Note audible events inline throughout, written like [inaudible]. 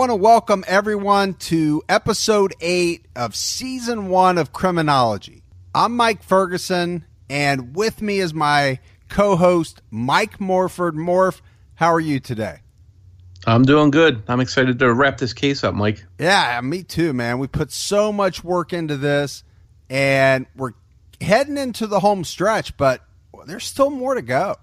Want to welcome everyone to episode eight of season one of Criminology. I'm Mike Ferguson, and with me is my co host, Mike Morford. Morph, how are you today? I'm doing good. I'm excited to wrap this case up, Mike. Yeah, me too, man. We put so much work into this, and we're heading into the home stretch, but there's still more to go.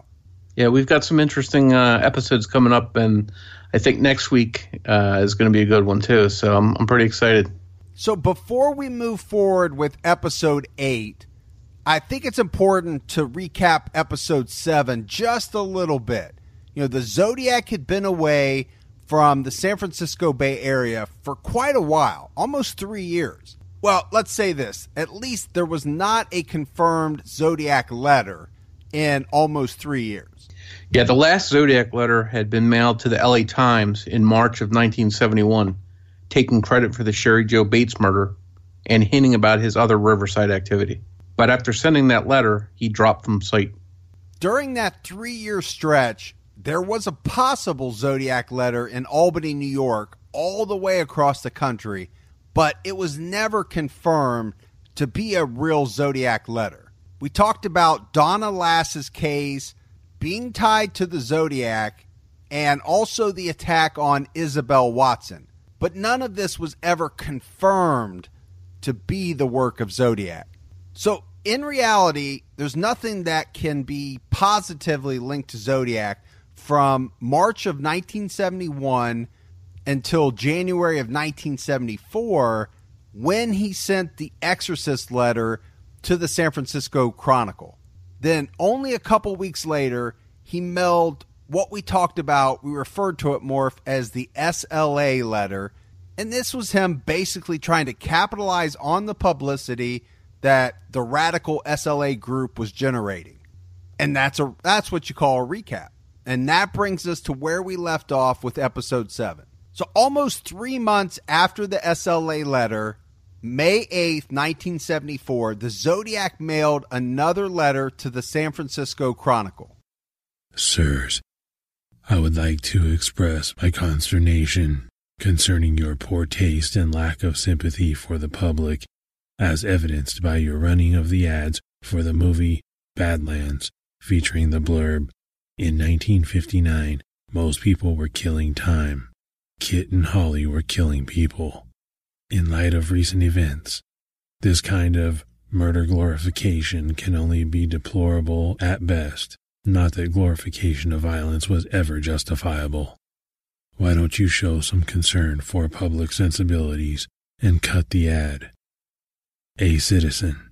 Yeah, we've got some interesting uh, episodes coming up, and I think next week uh, is going to be a good one too. So I'm, I'm pretty excited. So before we move forward with episode eight, I think it's important to recap episode seven just a little bit. You know, the Zodiac had been away from the San Francisco Bay Area for quite a while, almost three years. Well, let's say this at least there was not a confirmed Zodiac letter in almost three years. Yeah, the last Zodiac letter had been mailed to the LA Times in March of 1971, taking credit for the Cheri Jo Bates murder and hinting about his other Riverside activity. But after sending that letter, he dropped from sight. During that three year stretch, there was a possible Zodiac letter in Albany, New York, all the way across the country, but it was never confirmed to be a real Zodiac letter. We talked about Donna Lass's case being tied to the Zodiac and also the attack on Isabel Watson. But none of this was ever confirmed to be the work of Zodiac. So, in reality, there's nothing that can be positively linked to Zodiac from March of 1971 until January of 1974 when he sent the Exorcist letter to the San Francisco Chronicle. Then, only a couple weeks later, he mailed what we talked about. We referred to it, Morph, as the SLA letter. And this was him basically trying to capitalize on the publicity that the radical SLA group was generating. And that's a that's what you call a recap. And that brings us to where we left off with episode 7. So almost 3 months after the SLA letter, May 8th, 1974, the Zodiac mailed another letter to the San Francisco Chronicle. Sirs, I would like to express my consternation concerning your poor taste and lack of sympathy for the public, as evidenced by your running of the ads for the movie Badlands, featuring the blurb In 1959, most people were killing time. Kit and Holly were killing people. In light of recent events, this kind of murder glorification can only be deplorable at best, not that glorification of violence was ever justifiable. Why don't you show some concern for public sensibilities and cut the ad? A citizen.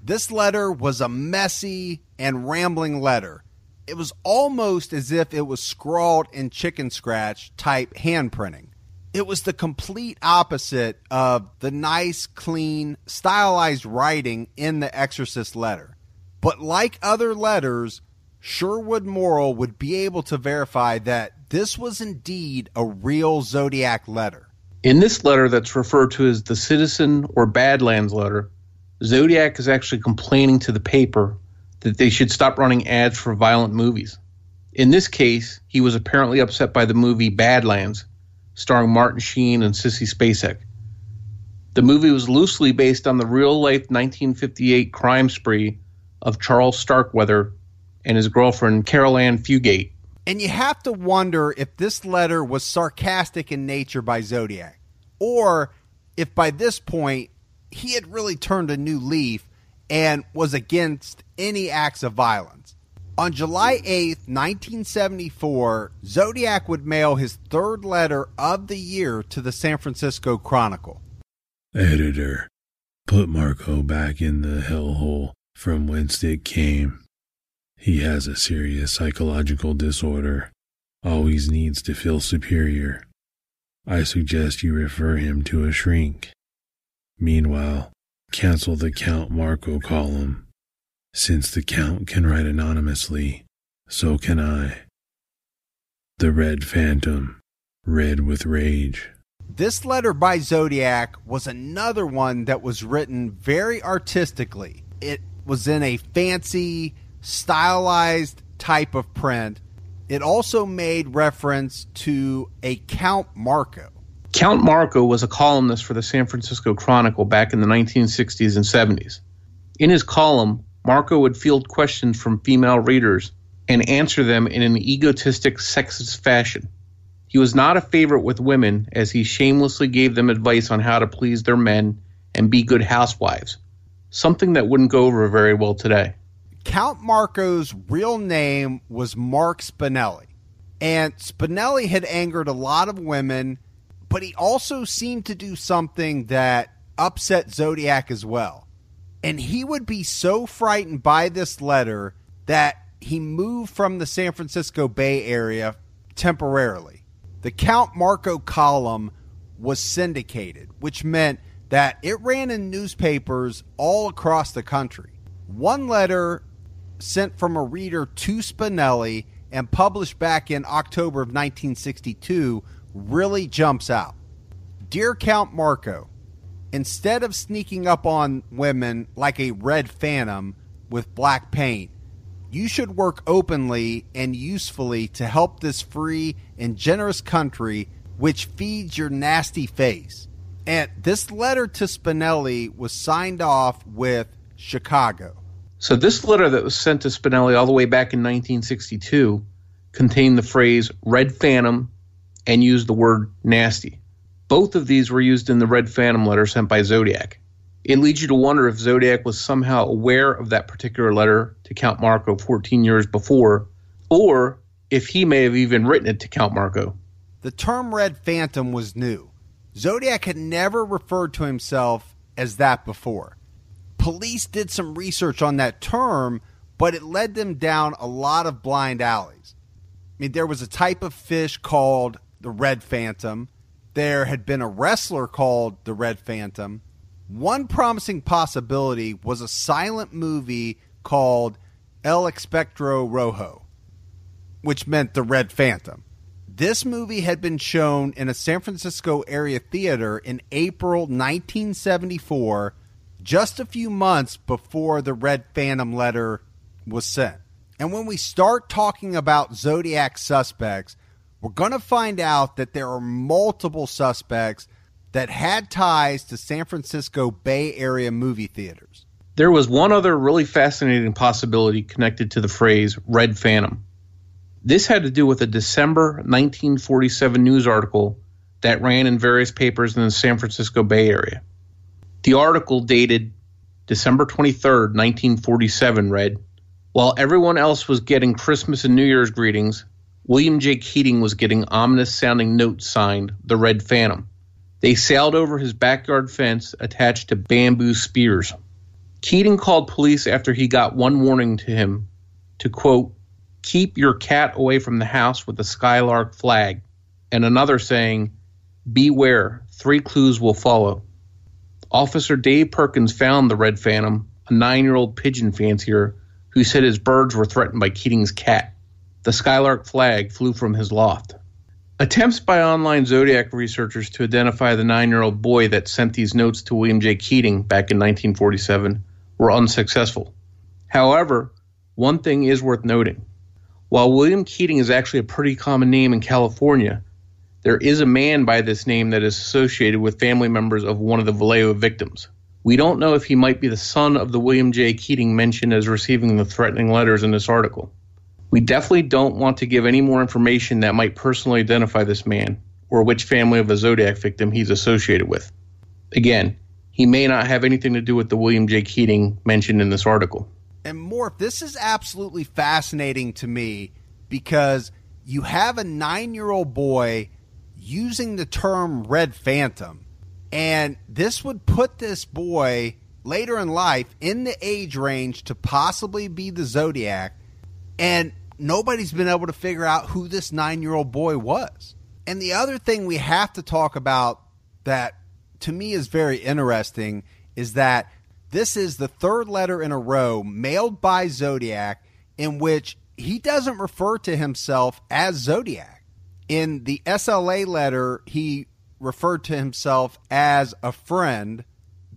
This letter was a messy and rambling letter. It was almost as if it was scrawled in chicken scratch type handprinting. It was the complete opposite of the nice, clean, stylized writing in the Exorcist letter. But like other letters, Sherwood Morrill would be able to verify that this was indeed a real Zodiac letter. In this letter, that's referred to as the Citizen or Badlands letter, Zodiac is actually complaining to the paper that they should stop running ads for violent movies. In this case, he was apparently upset by the movie Badlands, starring Martin Sheen and Sissy Spacek. The movie was loosely based on the real life 1958 crime spree of Charles Starkweather and his girlfriend Carol Ann Fugate. And you have to wonder if this letter was sarcastic in nature by Zodiac, or if by this point he had really turned a new leaf and was against any acts of violence. On July 8th, 1974, Zodiac would mail his third letter of the year to the San Francisco Chronicle. Editor, put Marco back in the hellhole from whence it came. He has a serious psychological disorder, always needs to feel superior. I suggest you refer him to a shrink. Meanwhile, cancel the Count Marco column. Since the Count can write anonymously, so can I. The Red Phantom, red with rage. This letter by Zodiac was another one that was written very artistically. It was in a fancy, stylized type of print. It also made reference to a Count Marco. Count Marco was a columnist for the San Francisco Chronicle back in the 1960s and 70s. In his column, Marco would field questions from female readers and answer them in an egotistic, sexist fashion. He was not a favorite with women as he shamelessly gave them advice on how to please their men and be good housewives, something that wouldn't go over very well today. Count Marco's real name was Mark Spinelli. And Spinelli had angered a lot of women, but he also seemed to do something that upset Zodiac as well. And he would be so frightened by this letter that he moved from the San Francisco Bay Area temporarily. The Count Marco column was syndicated, which meant that it ran in newspapers all across the country. One letter sent from a reader to Spinelli and published back in October of 1962 really jumps out. Dear Count Marco, instead of sneaking up on women like a red phantom with black paint, you should work openly and usefully to help this free and generous country which feeds your nasty face. And this letter to Spinelli was signed off with Chicago. So, this letter that was sent to Spinelli all the way back in 1962 contained the phrase Red Phantom and used the word nasty. Both of these were used in the Red Phantom letter sent by Zodiac. It leads you to wonder if Zodiac was somehow aware of that particular letter to Count Marco 14 years before, or if he may have even written it to Count Marco. The term Red Phantom was new. Zodiac had never referred to himself as that before. Police did some research on that term, but it led them down a lot of blind alleys. I mean, there was a type of fish called the Red Phantom. There had been a wrestler called the Red Phantom. One promising possibility was a silent movie called El Espectro Rojo, which meant the Red Phantom. This movie had been shown in a San Francisco area theater in April 1974, just a few months before the Red Phantom letter was sent. And when we start talking about Zodiac suspects, we're going to find out that there are multiple suspects that had ties to San Francisco Bay Area movie theaters. There was one other really fascinating possibility connected to the phrase Red Phantom. This had to do with a December 1947 news article that ran in various papers in the San Francisco Bay Area. The article dated December 23, 1947, read While everyone else was getting Christmas and New Year's greetings, William J. Keating was getting ominous sounding notes signed The Red Phantom. They sailed over his backyard fence attached to bamboo spears. Keating called police after he got one warning to him to quote, keep your cat away from the house with the skylark flag, and another saying, beware, three clues will follow. Officer Dave Perkins found the Red Phantom, a nine year old pigeon fancier who said his birds were threatened by Keating's cat. The skylark flag flew from his loft. Attempts by online Zodiac researchers to identify the nine year old boy that sent these notes to William J. Keating back in 1947 were unsuccessful. However, one thing is worth noting. While William Keating is actually a pretty common name in California, there is a man by this name that is associated with family members of one of the Vallejo victims. We don't know if he might be the son of the William J. Keating mentioned as receiving the threatening letters in this article. We definitely don't want to give any Morph information that might personally identify this man or which family of a Zodiac victim he's associated with. Again, he may not have anything to do with the William J. Keating mentioned in this article. And more, this is absolutely fascinating to me because you have a nine year old boy using the term red phantom. And this would put this boy later in life in the age range to possibly be the Zodiac. And nobody's been able to figure out who this nine year old boy was. And the other thing we have to talk about that to me is very interesting is that this is the third letter in a row mailed by Zodiac in which he doesn't refer to himself as Zodiac. In the SLA letter, he referred to himself as a friend.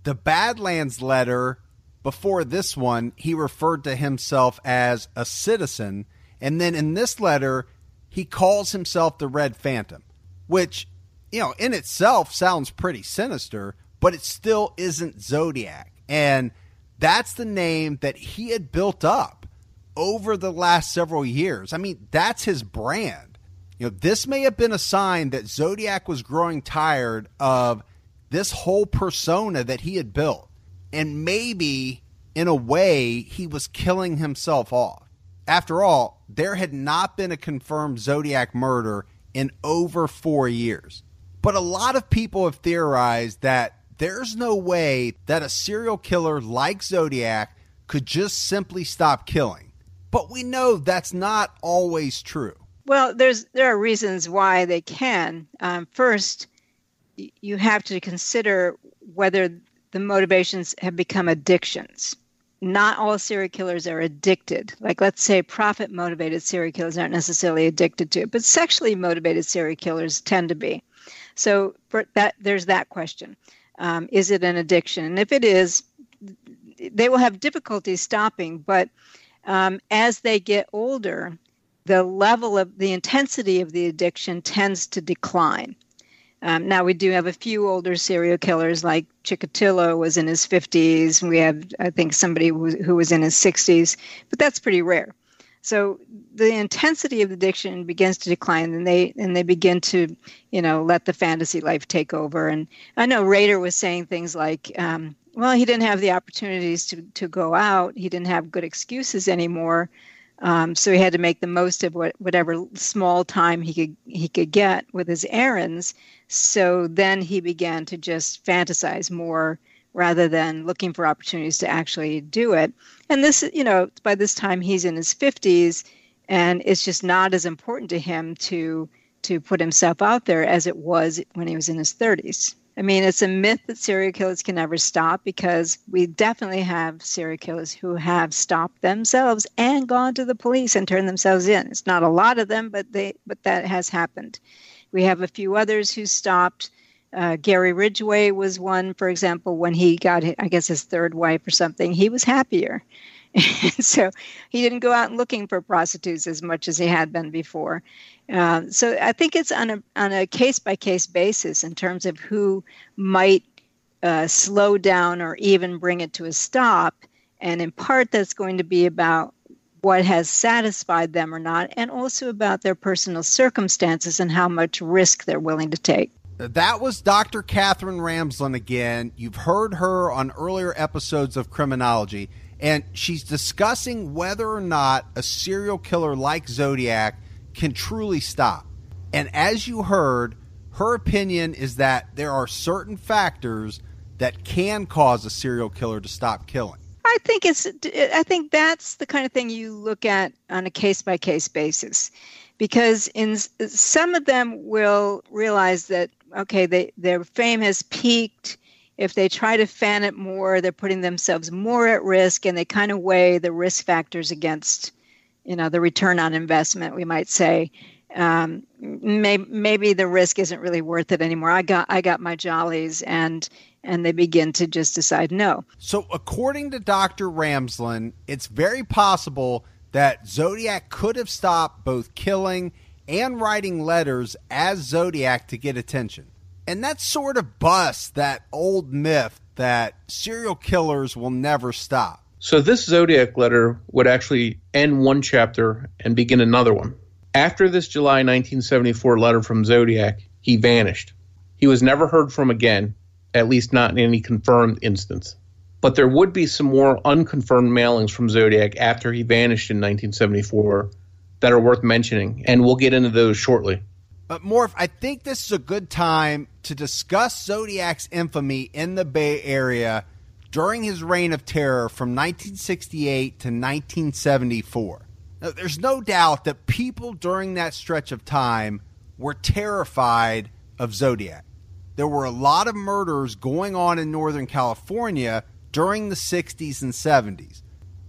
The Badlands letter, before this one, he referred to himself as a citizen. And then in this letter, he calls himself the Red Phantom, which, you know, in itself sounds pretty sinister, but it still isn't Zodiac. And that's the name that he had built up over the last several years. I mean, that's his brand. You know, this may have been a sign that Zodiac was growing tired of this whole persona that he had built. And maybe, in a way, he was killing himself off. After all, there had not been a confirmed Zodiac murder in over four years. But a lot of people have theorized that there's no way that a serial killer like Zodiac could just simply stop killing. But we know that's not always true. Well, there's there are reasons why they can. Um, first, you have to consider whether the motivations have become addictions. Not all serial killers are addicted. Like, let's say profit motivated serial killers aren't necessarily addicted to it, but sexually motivated serial killers tend to be. So, that, there's that question. Um, is it an addiction? And if it is, they will have difficulty stopping. But um, as they get older, the level of the intensity of the addiction tends to decline. Um, now we do have a few older serial killers, like Chikatilo was in his 50s. We have, I think, somebody who, was in his 60s, but that's pretty rare. So the intensity of the addiction begins to decline, and they and they begin to, you know, let the fantasy life take over. And I know Rader was saying things like, um, "Well, he didn't have the opportunities to to go out. He didn't have good excuses anymore, um, so he had to make the most of what, whatever small time he could he could get with his errands. So then he began to just fantasize more." rather than looking for opportunities to actually do it. And this, you know, by this time he's in his 50s and it's just not as important to him to to put himself out there as it was when he was in his 30s. I mean, it's a myth that serial killers can never stop because we definitely have serial killers who have stopped themselves and gone to the police and turned themselves in. It's not a lot of them, but they but that has happened. We have a few others who stopped uh, Gary Ridgway was one, for example, when he got, I guess, his third wife or something, he was happier. [laughs] so he didn't go out looking for prostitutes as much as he had been before. Uh, so I think it's on a on a case by case basis in terms of who might uh, slow down or even bring it to a stop, and in part that's going to be about what has satisfied them or not, and also about their personal circumstances and how much risk they're willing to take. That was Dr. Katherine Ramsland again. You've heard her on earlier episodes of Criminology, and she's discussing whether or not a serial killer like Zodiac can truly stop. And as you heard, her opinion is that there are certain factors that can cause a serial killer to stop killing. I think it's I think that's the kind of thing you look at on a case by case basis because in some of them will realize that okay, they, their fame has peaked. If they try to fan it more, they're putting themselves more at risk, and they kind of weigh the risk factors against, you know, the return on investment. We might say, um, may, maybe the risk isn't really worth it anymore. I got I got my jollies, and and they begin to just decide no. So, according to Dr. Ramsland, it's very possible that Zodiac could have stopped both killing and writing letters as Zodiac to get attention. And that sort of busts that old myth that serial killers will never stop. So this Zodiac letter would actually end one chapter and begin another one. After this July 1974 letter from Zodiac, he vanished. He was never heard from again, at least not in any confirmed instance. But there would be some more unconfirmed mailings from Zodiac after he vanished in 1974 that are worth mentioning, and we'll get into those shortly. But Morph, I think this is a good time to discuss Zodiac's infamy in the Bay Area during his reign of terror from 1968 to 1974. Now, there's no doubt that people during that stretch of time were terrified of Zodiac there were a lot of murders going on in Northern California during the 60s and 70s.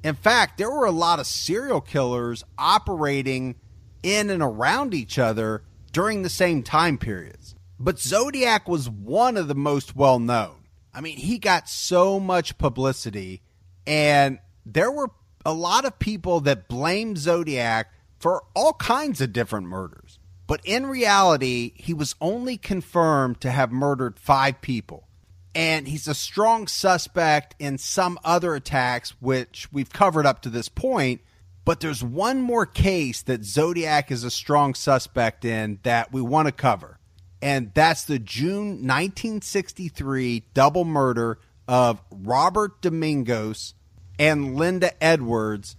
In fact, there were a lot of serial killers operating in and around each other during the same time periods. But Zodiac was one of the most well known. I mean, he got so much publicity, and there were a lot of people that blamed Zodiac for all kinds of different murders. But in reality, he was only confirmed to have murdered five people. And he's a strong suspect in some other attacks, which we've covered up to this point. But there's one more case that Zodiac is a strong suspect in that we want to cover. And that's the June 1963 double murder of Robert Domingos and Linda Edwards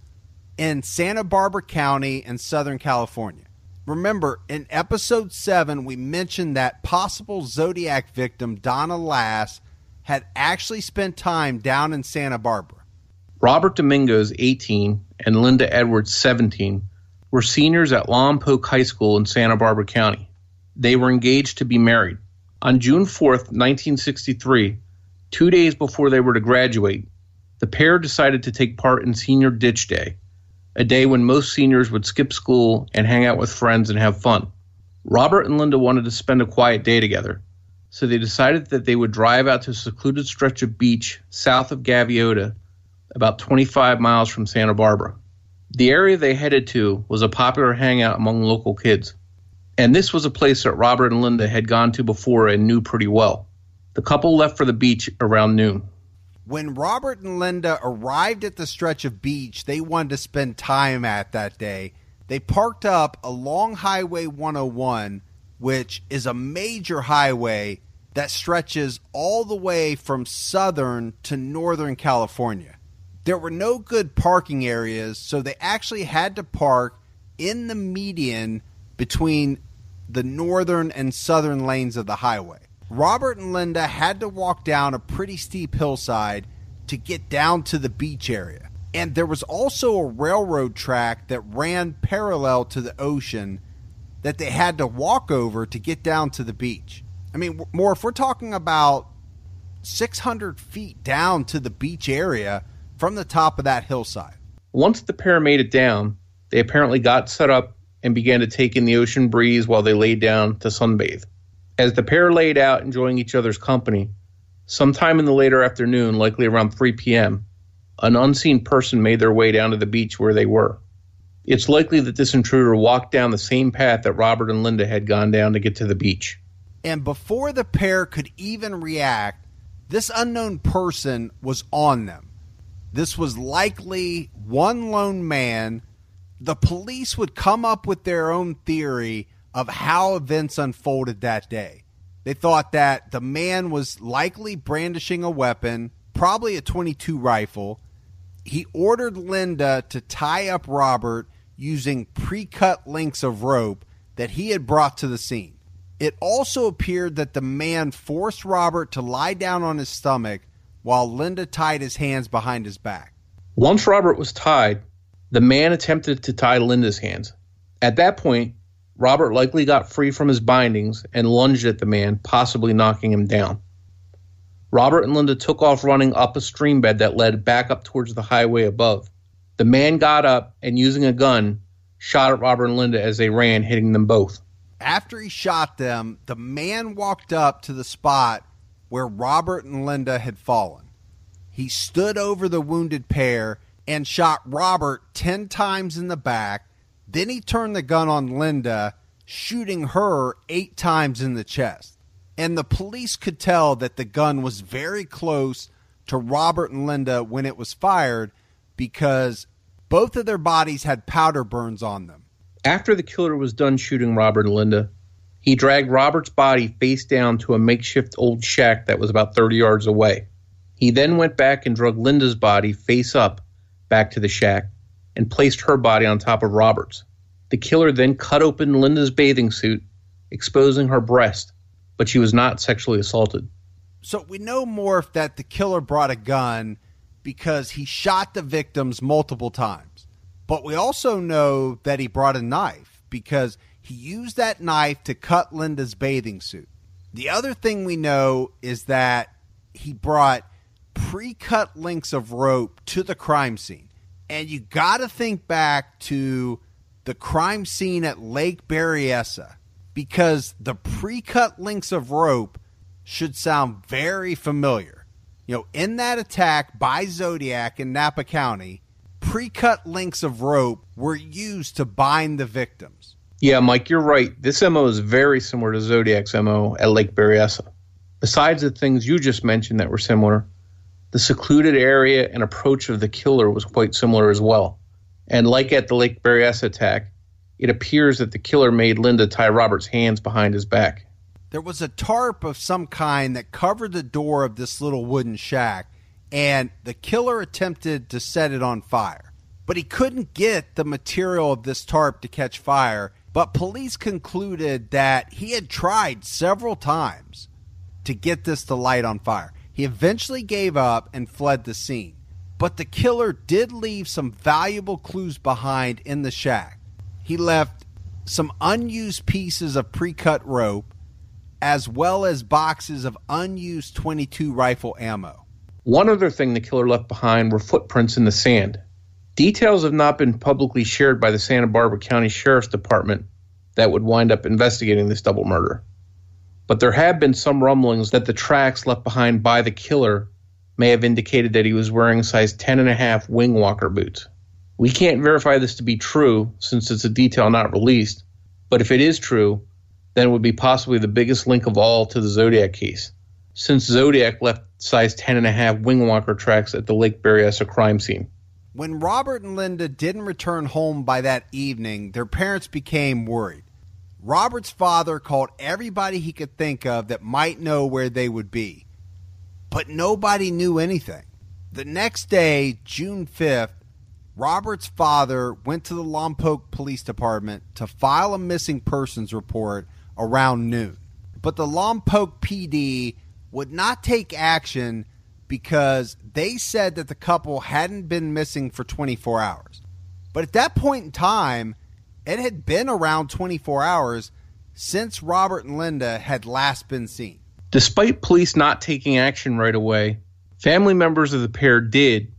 in Santa Barbara County in Southern California. Remember, in episode 7, we mentioned that possible Zodiac victim, Donna Lass, had actually spent time down in Santa Barbara. Robert Domingos, 18, and Linda Edwards, 17, were seniors at Lompoc High School in Santa Barbara County. They were engaged to be married. On June 4, 1963, two days before they were to graduate, the pair decided to take part in Senior Ditch Day, a day when most seniors would skip school and hang out with friends and have fun. Robert and Linda wanted to spend a quiet day together, so they decided that they would drive out to a secluded stretch of beach south of Gaviota, about 25 miles from Santa Barbara. The area they headed to was a popular hangout among local kids, and this was a place that Robert and Linda had gone to before and knew pretty well. The couple left for the beach around noon. When Robert and Linda arrived at the stretch of beach they wanted to spend time at that day, they parked up along Highway 101, which is a major highway that stretches all the way from southern to northern California. There were no good parking areas, so they actually had to park in the median between the northern and southern lanes of the highway. Robert and Linda had to walk down a pretty steep hillside to get down to the beach area. And there was also a railroad track that ran parallel to the ocean that they had to walk over to get down to the beach. I mean, Morph if we're talking about 600 feet down to the beach area from the top of that hillside. Once the pair made it down, they apparently got set up and began to take in the ocean breeze while they laid down to sunbathe. As the pair laid out enjoying each other's company, sometime in the later afternoon, likely around 3 p.m., an unseen person made their way down to the beach where they were. It's likely that this intruder walked down the same path that Robert and Linda had gone down to get to the beach. And before the pair could even react, this unknown person was on them. This was likely one lone man. The police would come up with their own theory of how events unfolded that day. They thought that the man was likely brandishing a weapon, probably a 22 rifle. He ordered Linda to tie up Robert using pre cut lengths of rope that he had brought to the scene. It also appeared that the man forced Robert to lie down on his stomach while Linda tied his hands behind his back. Once Robert was tied, the man attempted to tie Linda's hands. At that point, Robert likely got free from his bindings and lunged at the man, possibly knocking him down. Robert and Linda took off running up a stream bed that led back up towards the highway above. The man got up and, using a gun, shot at Robert and Linda as they ran, hitting them both. After he shot them, the man walked up to the spot where Robert and Linda had fallen. He stood over the wounded pair and shot Robert 10 times in the back then he turned the gun on Linda, shooting her eight times in the chest. And the police could tell that the gun was very close to Robert and Linda when it was fired because both of their bodies had powder burns on them. After the killer was done shooting Robert and Linda, he dragged Robert's body face down to a makeshift old shack that was about 30 yards away. He then went back and dragged Linda's body face up back to the shack and placed her body on top of Robert's. The killer then cut open Linda's bathing suit, exposing her breast, but she was not sexually assaulted. So we know Morph that the killer brought a gun because he shot the victims multiple times. But we also know that he brought a knife because he used that knife to cut Linda's bathing suit. The other thing we know is that he brought pre cut links of rope to the crime scene. And you got to think back to the crime scene at Lake Berryessa because the pre cut links of rope should sound very familiar. You know, in that attack by Zodiac in Napa County, pre cut links of rope were used to bind the victims. Yeah, Mike, you're right. This MO is very similar to Zodiac's MO at Lake Berryessa. Besides the things you just mentioned that were similar, the secluded area and approach of the killer was quite similar as well. And like at the Lake Berryessa attack, it appears that the killer made Linda tie Robert's hands behind his back. There was a tarp of some kind that covered the door of this little wooden shack, and the killer attempted to set it on fire. But he couldn't get the material of this tarp to catch fire, but police concluded that he had tried several times to get this to light on fire. He eventually gave up and fled the scene. But the killer did leave some valuable clues behind in the shack. He left some unused pieces of pre cut rope, as well as boxes of unused 22 rifle ammo. One other thing the killer left behind were footprints in the sand. Details have not been publicly shared by the Santa Barbara County Sheriff's Department that would wind up investigating this double murder. But there have been some rumblings that the tracks left behind by the killer may have indicated that he was wearing size 10 and a half wing walker boots. We can't verify this to be true since it's a detail not released, but if it is true, then it would be possibly the biggest link of all to the Zodiac case, since Zodiac left size 10 and a half wing walker tracks at the Lake Berryessa crime scene. When Robert and Linda didn't return home by that evening, their parents became worried. Robert's father called everybody he could think of that might know where they would be, but nobody knew anything. The next day, June 5th, Robert's father went to the Lompoc Police Department to file a missing persons report around noon. But the Lompoc PD would not take action because they said that the couple hadn't been missing for 24 hours. But at that point in time, it had been around 24 hours since Robert and Linda had last been seen. Despite police not taking action right away, family members of the pair did,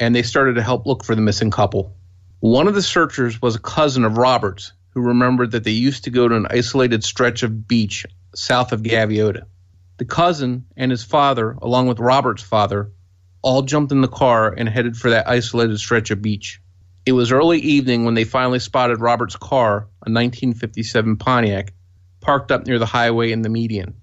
and they started to help look for the missing couple. One of the searchers was a cousin of Robert's who remembered that they used to go to an isolated stretch of beach south of Gaviota. The cousin and his father, along with Robert's father, all jumped in the car and headed for that isolated stretch of beach. It was early evening when they finally spotted Robert's car, a 1957 Pontiac, parked up near the highway in the median.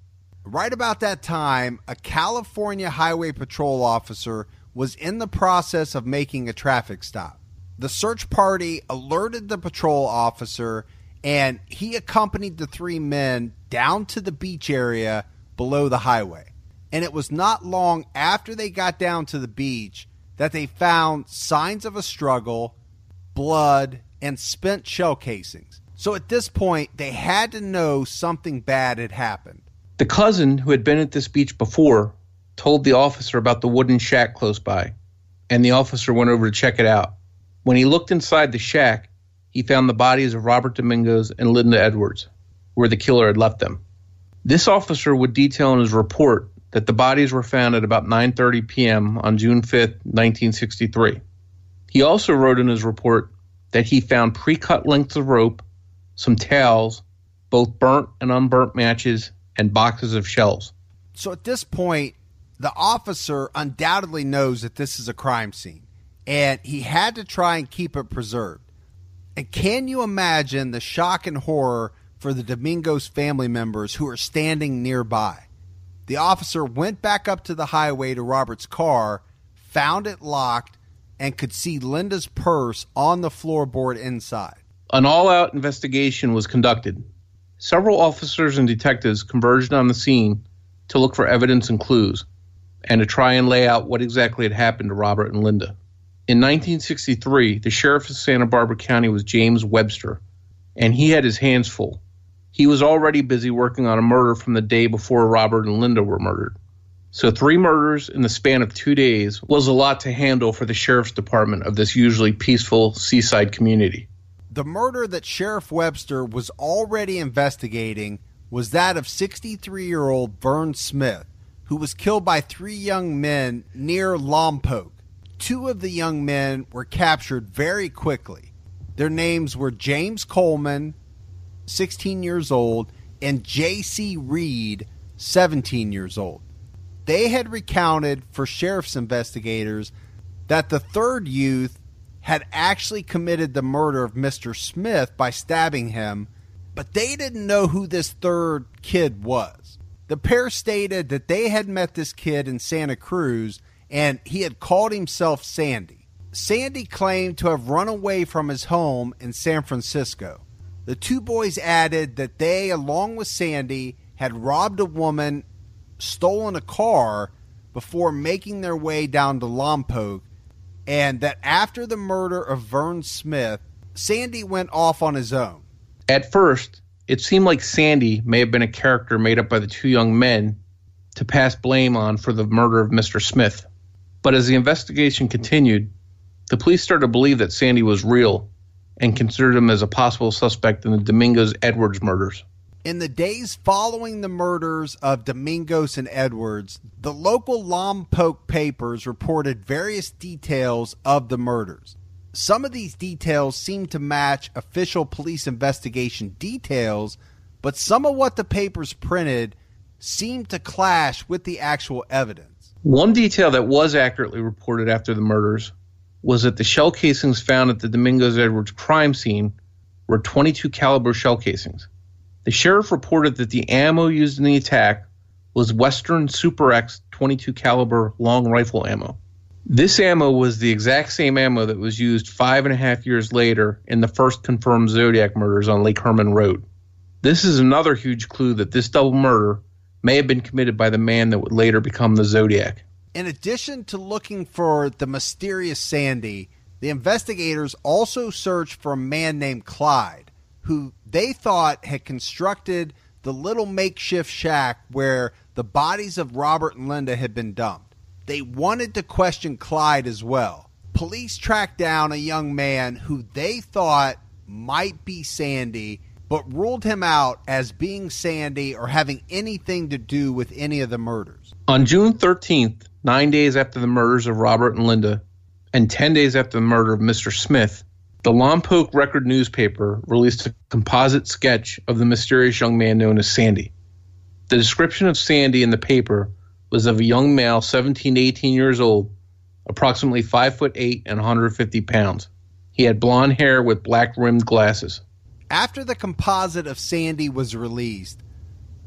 Right about that time, a California Highway Patrol officer was in the process of making a traffic stop. The search party alerted the patrol officer, and he accompanied the three men down to the beach area below the highway. And it was not long after they got down to the beach that they found signs of a struggle, blood, and spent shell casings. So at this point, they had to know something bad had happened. The cousin, who had been at this beach before, told the officer about the wooden shack close by, and the officer went over to check it out. When he looked inside the shack, he found the bodies of Robert Domingos and Linda Edwards, where the killer had left them. This officer would detail in his report that the bodies were found at about 9:30 p.m. on June 5, 1963. He also wrote in his report that he found pre-cut lengths of rope, some towels, both burnt and unburnt matches, and boxes of shells. So at this point, the officer undoubtedly knows that this is a crime scene, and he had to try and keep it preserved. And can you imagine the shock and horror for the Domingos family members who are standing nearby. The officer went back up to the highway to Robert's car, found it locked, and could see Linda's purse on the floorboard inside. An all out investigation was conducted. Several officers and detectives converged on the scene to look for evidence and clues, and to try and lay out what exactly had happened to Robert and Linda. In 1963, the sheriff of Santa Barbara County was James Webster, and he had his hands full. He was already busy working on a murder from the day before Robert and Linda were murdered. So, three murders in the span of two days was a lot to handle for the sheriff's department of this usually peaceful seaside community. The murder that Sheriff Webster was already investigating was that of 63 year old Vern Smith, who was killed by three young men near Lompoc. Two of the young men were captured very quickly. Their names were James Coleman, 16 years old, and J.C. Reed, 17 years old. They had recounted for sheriff's investigators that the third youth had actually committed the murder of Mr. Smith by stabbing him, but they didn't know who this third kid was. The pair stated that they had met this kid in Santa Cruz and he had called himself Sandy. Sandy claimed to have run away from his home in San Francisco. The two boys added that they, along with Sandy, had robbed a woman, stolen a car before making their way down to Lompoc, and that after the murder of Vern Smith, Sandy went off on his own. At first, it seemed like Sandy may have been a character made up by the two young men to pass blame on for the murder of Mr. Smith. But as the investigation continued, the police started to believe that Sandy was real and considered him as a possible suspect in the Domingos Edwards murders. In the days following the murders of Domingos and Edwards, the local Lompoc papers reported various details of the murders. Some of these details seemed to match official police investigation details, but some of what the papers printed seemed to clash with the actual evidence. One detail that was accurately reported after the murders was that the shell casings found at the Domingos Edwards crime scene were 22 caliber shell casings. The sheriff reported that the ammo used in the attack was Western Super X 22 caliber long rifle ammo. This ammo was the exact same ammo that was used five and a half years later in the first confirmed Zodiac murders on Lake Herman Road. This is another huge clue that this double murder may have been committed by the man that would later become the Zodiac. In addition to looking for the mysterious Sandy, the investigators also searched for a man named Clyde, who they thought had constructed the little makeshift shack where the bodies of Robert and Linda had been dumped. They wanted to question Clyde as well. Police tracked down a young man who they thought might be Sandy, but ruled him out as being Sandy or having anything to do with any of the murders. On June 13th, nine days after the murders of Robert and Linda, and 10 days after the murder of Mr. Smith, the Lompoc Record newspaper released a composite sketch of the mysterious young man known as Sandy. The description of Sandy in the paper was of a young male, 17 to 18 years old, approximately 5 foot 8 and 150 pounds. He had blonde hair with black rimmed glasses. After the composite of Sandy was released,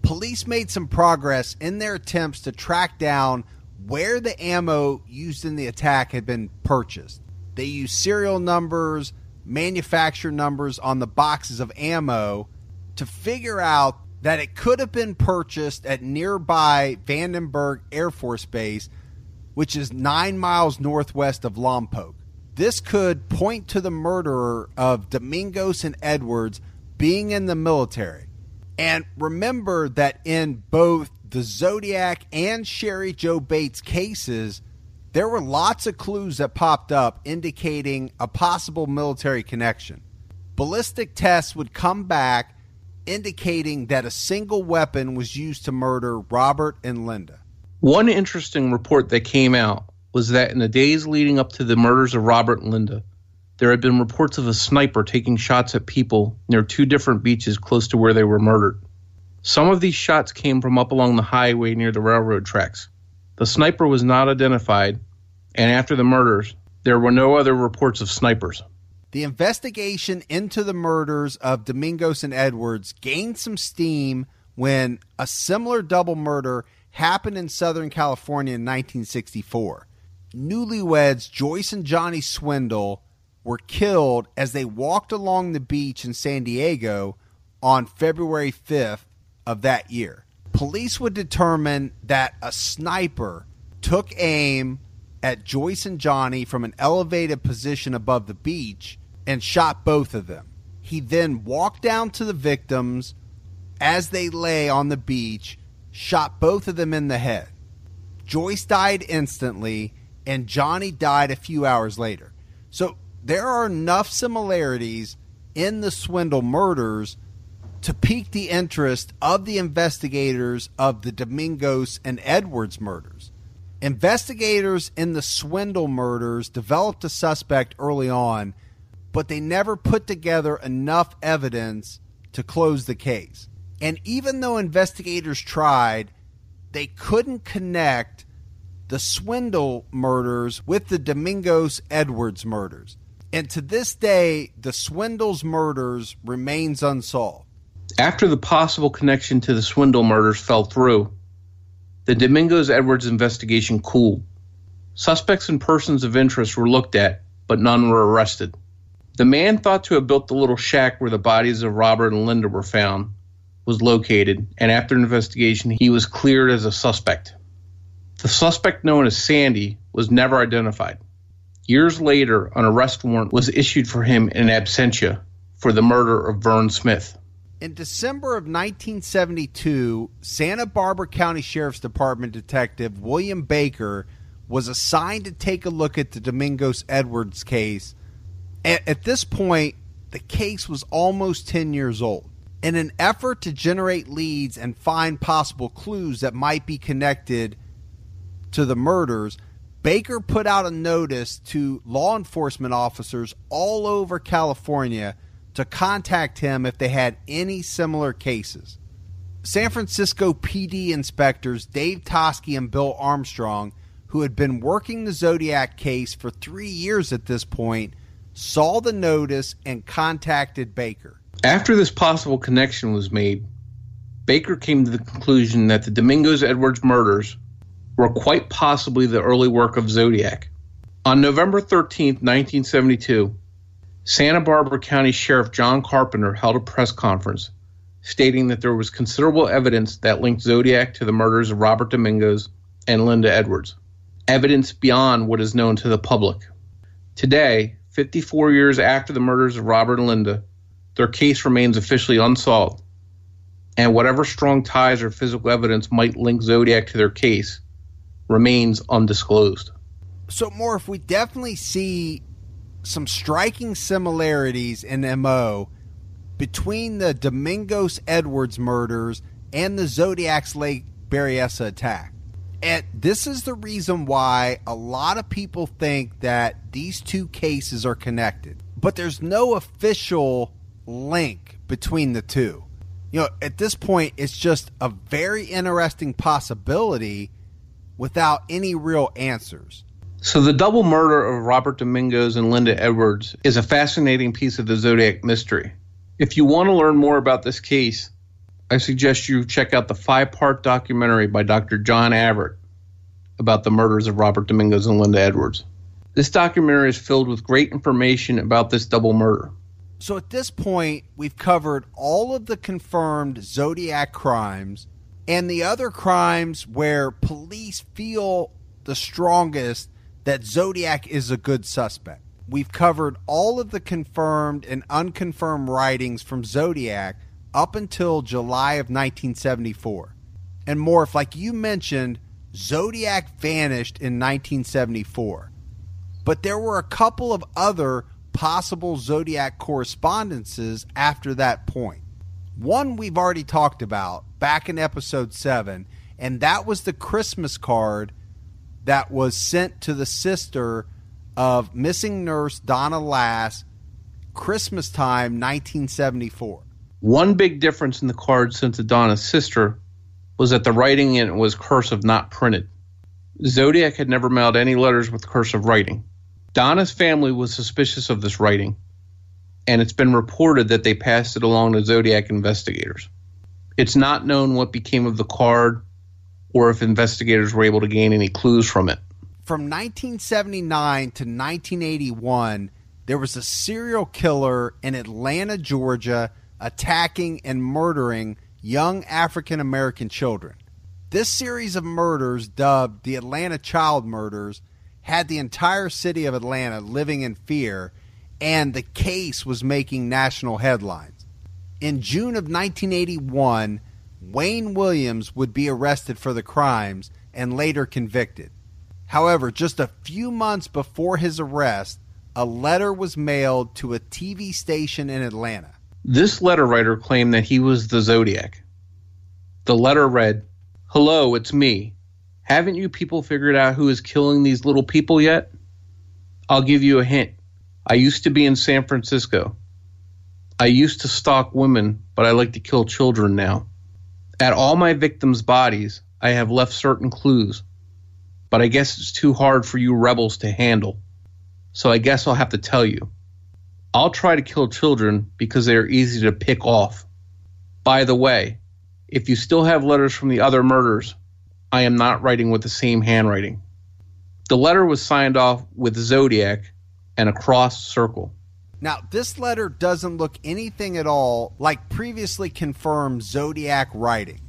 police made some progress in their attempts to track down where the ammo used in the attack had been purchased. They used serial numbers, manufacturer numbers on the boxes of ammo to figure out that it could have been purchased at nearby Vandenberg Air Force Base, which is nine miles northwest of Lompoc. This could point to the murderer of Domingos and Edwards being in the military. And remember that in both the Zodiac and Cheri Jo Bates cases, there were lots of clues that popped up indicating a possible military connection. Ballistic tests would come back indicating that a single weapon was used to murder Robert and Linda. One interesting report that came out was that in the days leading up to the murders of Robert and Linda, there had been reports of a sniper taking shots at people near two different beaches close to where they were murdered. Some of these shots came from up along the highway near the railroad tracks. The sniper was not identified, and after the murders, there were no other reports of snipers. The investigation into the murders of Domingos and Edwards gained some steam when a similar double murder happened in Southern California in 1964. Newlyweds Joyce and Johnny Swindle were killed as they walked along the beach in San Diego on February 5th of that year. Police would determine that a sniper took aim at Joyce and Johnny from an elevated position above the beach and shot both of them. He then walked down to the victims as they lay on the beach, shot both of them in the head. Joyce died instantly, and Johnny died a few hours later. So there are enough similarities in the Swindle murders to pique the interest of the investigators of the Domingos and Edwards murders. Investigators in the Swindle murders developed a suspect early on, but they never put together enough evidence to close the case. And even though investigators tried, they couldn't connect the Swindle murders with the Domingos Edwards murders. And to this day, the Swindles murders remains unsolved. After the possible connection to the Swindle murders fell through, the Domingos Edwards investigation cooled. Suspects and persons of interest were looked at, but none were arrested. The man thought to have built the little shack where the bodies of Robert and Linda were found was located, and after an investigation, he was cleared as a suspect. The suspect, known as Sandy, was never identified. Years later, an arrest warrant was issued for him in absentia for the murder of Vern Smith. In December of 1972, Santa Barbara County Sheriff's Department Detective William Baker was assigned to take a look at the Domingos Edwards case. At, this point, the case was almost 10 years old. In an effort to generate leads and find possible clues that might be connected to the murders, Baker put out a notice to law enforcement officers all over California to contact him if they had any similar cases. San Francisco PD inspectors Dave Toschi and Bill Armstrong, who had been working the Zodiac case for three years at this point, saw the notice and contacted Baker. After this possible connection was made, Baker came to the conclusion that the Domingos Edwards murders were quite possibly the early work of Zodiac. On November 13, 1972, Santa Barbara County Sheriff John Carpenter held a press conference stating that there was considerable evidence that linked Zodiac to the murders of Robert Domingos and Linda Edwards, evidence beyond what is known to the public. Today, 54 years after the murders of Robert and Linda, their case remains officially unsolved, and whatever strong ties or physical evidence might link Zodiac to their case remains undisclosed. So, Morph, we definitely see some striking similarities in MO between the Domingos Edwards murders and the Zodiac's Lake Berryessa attack. And this is the reason why a lot of people think that these two cases are connected. But there's no official link between the two. You know, at this point, it's just a very interesting possibility without any real answers. So, the double murder of Robert Domingos and Linda Edwards is a fascinating piece of the Zodiac mystery. If you want to learn more about this case, I suggest you check out the five part documentary by Dr. John Averitt about the murders of Robert Domingos and Linda Edwards. This documentary is filled with great information about this double murder. So at this point, we've covered all of the confirmed Zodiac crimes and the other crimes where police feel the strongest that Zodiac is a good suspect. We've covered all of the confirmed and unconfirmed writings from Zodiac up until July of 1974. And more, if like you mentioned, Zodiac vanished in 1974. But there were a couple of other possible Zodiac correspondences after that point. One we've already talked about back in episode 7, and that was the Christmas card that was sent to the sister of missing nurse Donna Lass, Christmas time 1974. One big difference in the card sent to Donna's sister was that the writing in it was cursive, not printed. Zodiac had never mailed any letters with cursive writing. Donna's family was suspicious of this writing and it's been reported that they passed it along to Zodiac investigators. It's not known what became of the card or if investigators were able to gain any clues from it. From 1979 to 1981, there was a serial killer in Atlanta, Georgia, attacking and murdering young African American children. This series of murders, dubbed the Atlanta Child Murders, had the entire city of Atlanta living in fear, and the case was making national headlines. In June of 1981, Wayne Williams would be arrested for the crimes and later convicted. However, just a few months before his arrest, a letter was mailed to a TV station in Atlanta. This letter writer claimed that he was the Zodiac. The letter read, Hello, it's me. Haven't you people figured out who is killing these little people yet? I'll give you a hint. I used to be in San Francisco. I used to stalk women, but I like to kill children now. At all my victims' bodies, I have left certain clues, but I guess it's too hard for you rebels to handle. So I guess I'll have to tell you. I'll try to kill children because they are easy to pick off. By the way, if you still have letters from the other murders, I am not writing with the same handwriting. The letter was signed off with Zodiac and a cross circle. Now, this letter doesn't look anything at all like previously confirmed Zodiac writing.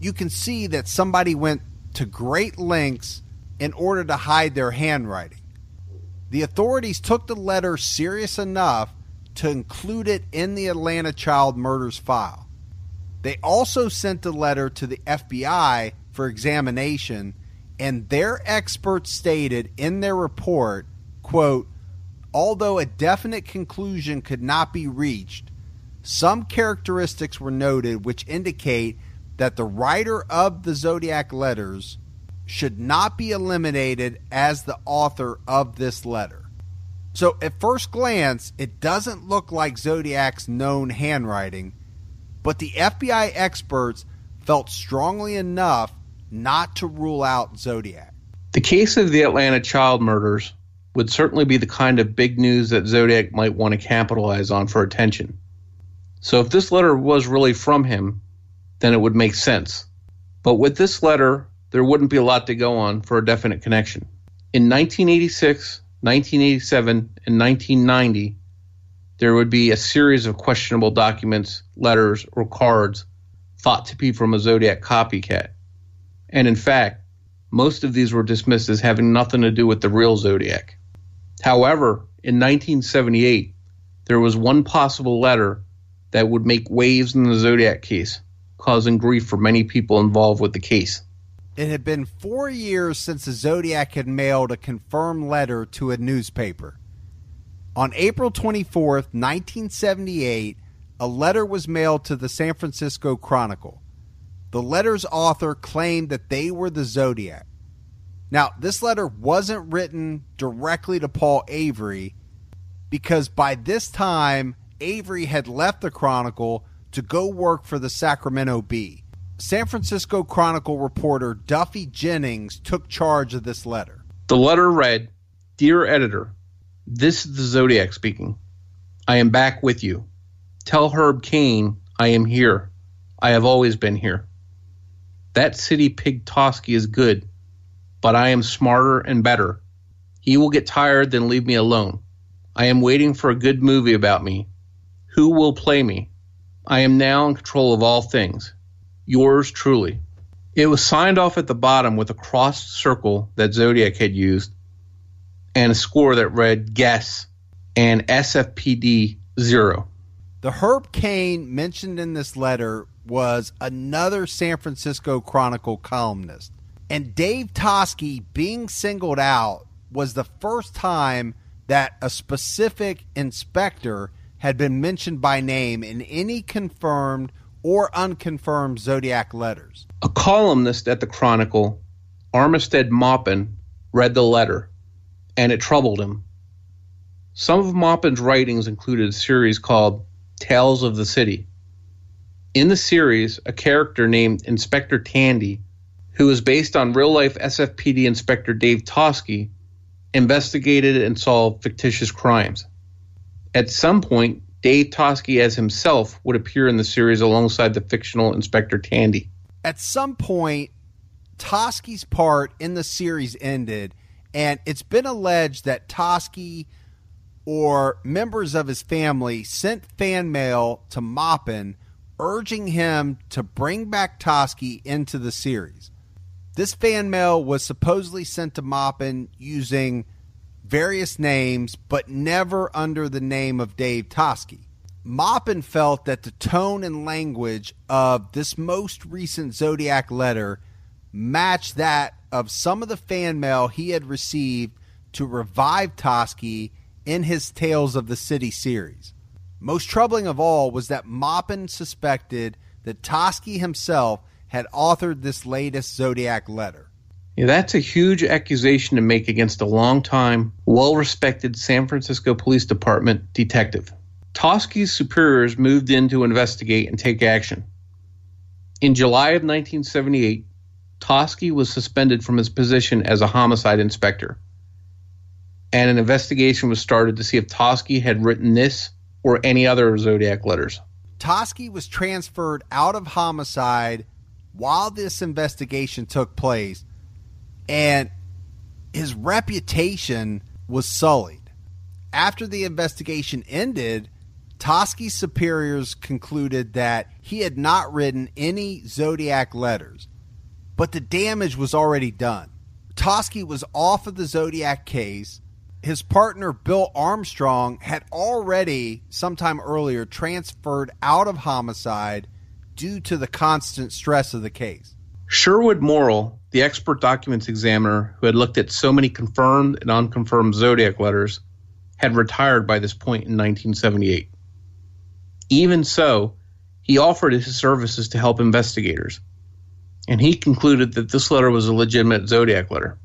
You can see that somebody went to great lengths in order to hide their handwriting. The authorities took the letter serious enough to include it in the Atlanta child murders file. They also sent the letter to the FBI for examination, and their experts stated in their report, quote, Although a definite conclusion could not be reached, some characteristics were noted which indicate that the writer of the Zodiac letters should not be eliminated as the author of this letter. So, at first glance, it doesn't look like Zodiac's known handwriting, but the FBI experts felt strongly enough not to rule out Zodiac. The case of the Atlanta child murders would certainly be the kind of big news that Zodiac might want to capitalize on for attention. So if this letter was really from him, then it would make sense. But with this letter, there wouldn't be a lot to go on for a definite connection. In 1986, 1987, and 1990, there would be a series of questionable documents, letters, or cards thought to be from a Zodiac copycat. And in fact, most of these were dismissed as having nothing to do with the real Zodiac. However, in 1978, there was one possible letter that would make waves in the Zodiac case, causing grief for many people involved with the case. It had been four years since the Zodiac had mailed a confirmed letter to a newspaper. On April 24th, 1978, a letter was mailed to the San Francisco Chronicle. The letter's author claimed that they were the Zodiac. Now, this letter wasn't written directly to Paul Avery because by this time, Avery had left the Chronicle to go work for the Sacramento Bee. San Francisco Chronicle reporter Duffy Jennings took charge of this letter. The letter read Dear editor, this is the Zodiac speaking. I am back with you. Tell Herb Caen I am here. I have always been here. That city pig Toschi is good but I am smarter and better. He will get tired, then leave me alone. I am waiting for a good movie about me. Who will play me? I am now in control of all things. Yours truly. It was signed off at the bottom with a crossed circle that Zodiac had used and a score that read guess and SFPD 0. The Herb Caen mentioned in this letter was another San Francisco Chronicle columnist. And Dave Toschi being singled out was the first time that a specific inspector had been mentioned by name in any confirmed or unconfirmed Zodiac letters. A columnist at the Chronicle, Armistead Maupin, read the letter, and it troubled him. Some of Maupin's writings included a series called Tales of the City. In the series, a character named Inspector Tandy who was based on real life SFPD Inspector Dave Toschi, investigated and solved fictitious crimes. At some point, Dave Toschi as himself would appear in the series alongside the fictional Inspector Tandy. At some point, Toschi's part in the series ended, and it's been alleged that Toschi or members of his family sent fan mail to Maupin urging him to bring back Toschi into the series. This fan mail was supposedly sent to Maupin using various names, but never under the name of Dave Toschi. Maupin felt that the tone and language of this most recent Zodiac letter matched that of some of the fan mail he had received to revive Toschi in his Tales of the City series. Most troubling of all was that Maupin suspected that Toschi himself had authored this latest Zodiac letter. Yeah, that's a huge accusation to make against a long-time, well-respected San Francisco Police Department detective. Toschi's superiors moved in to investigate and take action. In July of 1978, Toschi was suspended from his position as a homicide inspector, and an investigation was started to see if Toschi had written this or any other Zodiac letters. Toschi was transferred out of homicide while this investigation took place, and his reputation was sullied. After the investigation ended, Toschi's superiors concluded that he had not written any Zodiac letters, but the damage was already done. Toschi was off of the Zodiac case. His partner, Bill Armstrong, had already, sometime earlier, transferred out of homicide due to the constant stress of the case. Sherwood Morrill, the expert documents examiner who had looked at so many confirmed and unconfirmed Zodiac letters, had retired by this point in 1978. Even so, he offered his services to help investigators, and he concluded that this letter was a legitimate Zodiac letter,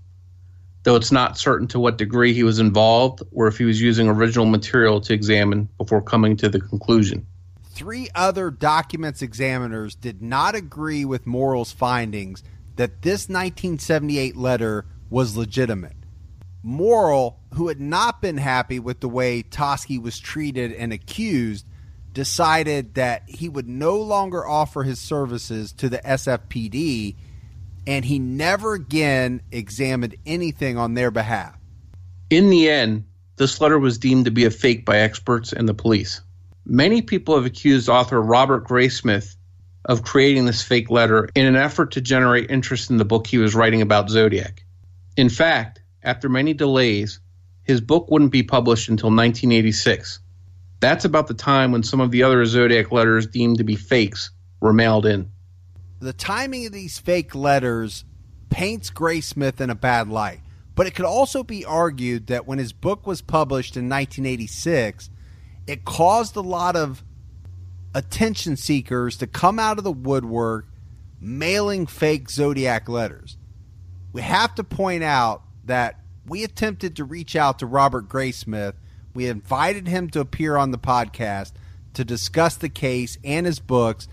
though it's not certain to what degree he was involved or if he was using original material to examine before coming to the conclusion. Three other documents examiners did not agree with Morrill's findings that this 1978 letter was legitimate. Morrill, who had not been happy with the way Toschi was treated and accused, decided that he would no longer offer his services to the SFPD and he never again examined anything on their behalf. In the end, this letter was deemed to be a fake by experts and the police. Many people have accused author Robert Graysmith of creating this fake letter in an effort to generate interest in the book he was writing about Zodiac. In fact, after many delays, his book wouldn't be published until 1986. That's about the time when some of the other Zodiac letters deemed to be fakes were mailed in. The timing of these fake letters paints Graysmith in a bad light, but it could also be argued that when his book was published in 1986, it caused a lot of attention seekers to come out of the woodwork mailing fake Zodiac letters. We have to point out that we attempted to reach out to Robert Graysmith. We invited him to appear on the podcast to discuss the case and his books,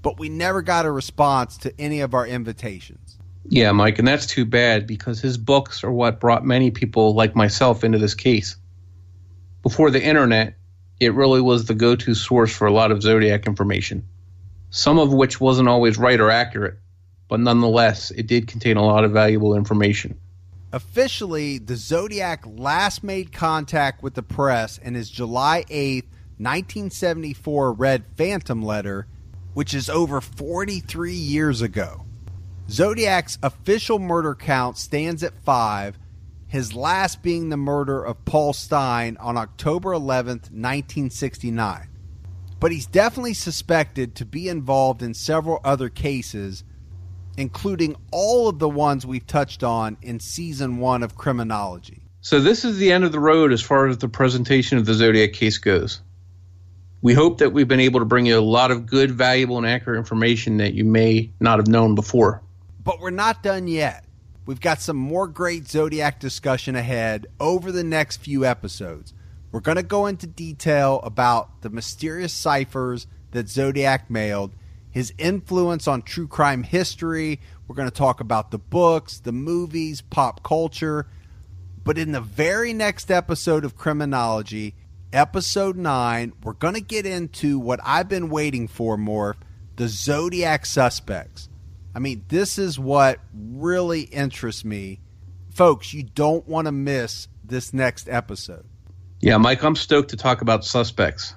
but we never got a response to any of our invitations. Yeah, Mike, and that's too bad because his books are what brought many people like myself into this case. Before the internet, it really was the go to source for a lot of Zodiac information, some of which wasn't always right or accurate, but nonetheless, it did contain a lot of valuable information. Officially, the Zodiac last made contact with the press in his July 8th, 1974 Red Phantom letter, which is over 43 years ago. Zodiac's official murder count stands at five, his last being the murder of Paul Stine on October 11th, 1969. But he's definitely suspected to be involved in several other cases, including all of the ones we've touched on in season one of Criminology. So, this is the end of the road as far as the presentation of the Zodiac case goes. We hope that we've been able to bring you a lot of good, valuable, and accurate information that you may not have known before. But we're not done yet. We've got some more great Zodiac discussion ahead over the next few episodes. We're going to go into detail about the mysterious ciphers that Zodiac mailed, his influence on true crime history. We're going to talk about the books, the movies, pop culture. But in the very next episode of Criminology, episode 9. We're going to get into what I've been waiting for more the Zodiac suspects. I mean, this is what really interests me. Folks, you don't want to miss this next episode. Yeah, Mike, I'm stoked to talk about suspects.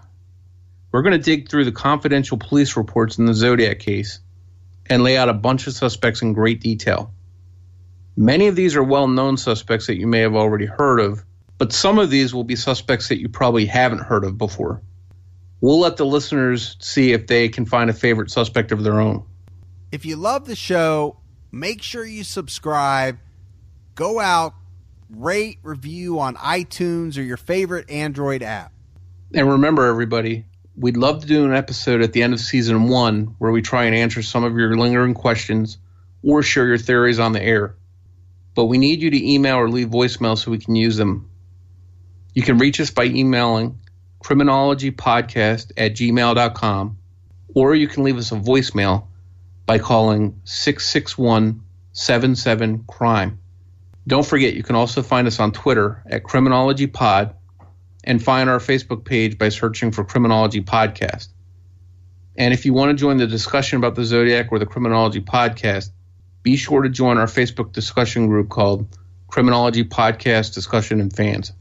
We're going to dig through the confidential police reports in the Zodiac case and lay out a bunch of suspects in great detail. Many of these are well known suspects that you may have already heard of, but some of these will be suspects that you probably haven't heard of before. We'll let the listeners see if they can find a favorite suspect of their own. If you love the show, make sure you subscribe. Go out, rate, review on iTunes or your favorite Android app. And remember, everybody, we'd love to do an episode at the end of season one where we try and answer some of your lingering questions or share your theories on the air. But we need you to email or leave voicemail so we can use them. You can reach us by emailing criminologypodcast at gmail.com or you can leave us a voicemail by calling 661 77 crime. Don't forget, you can also find us on Twitter at criminologypod and find our Facebook page by searching for Criminology Podcast. And if you want to join the discussion about the Zodiac or the Criminology Podcast, be sure to join our Facebook discussion group called Criminology Podcast Discussion and Fans.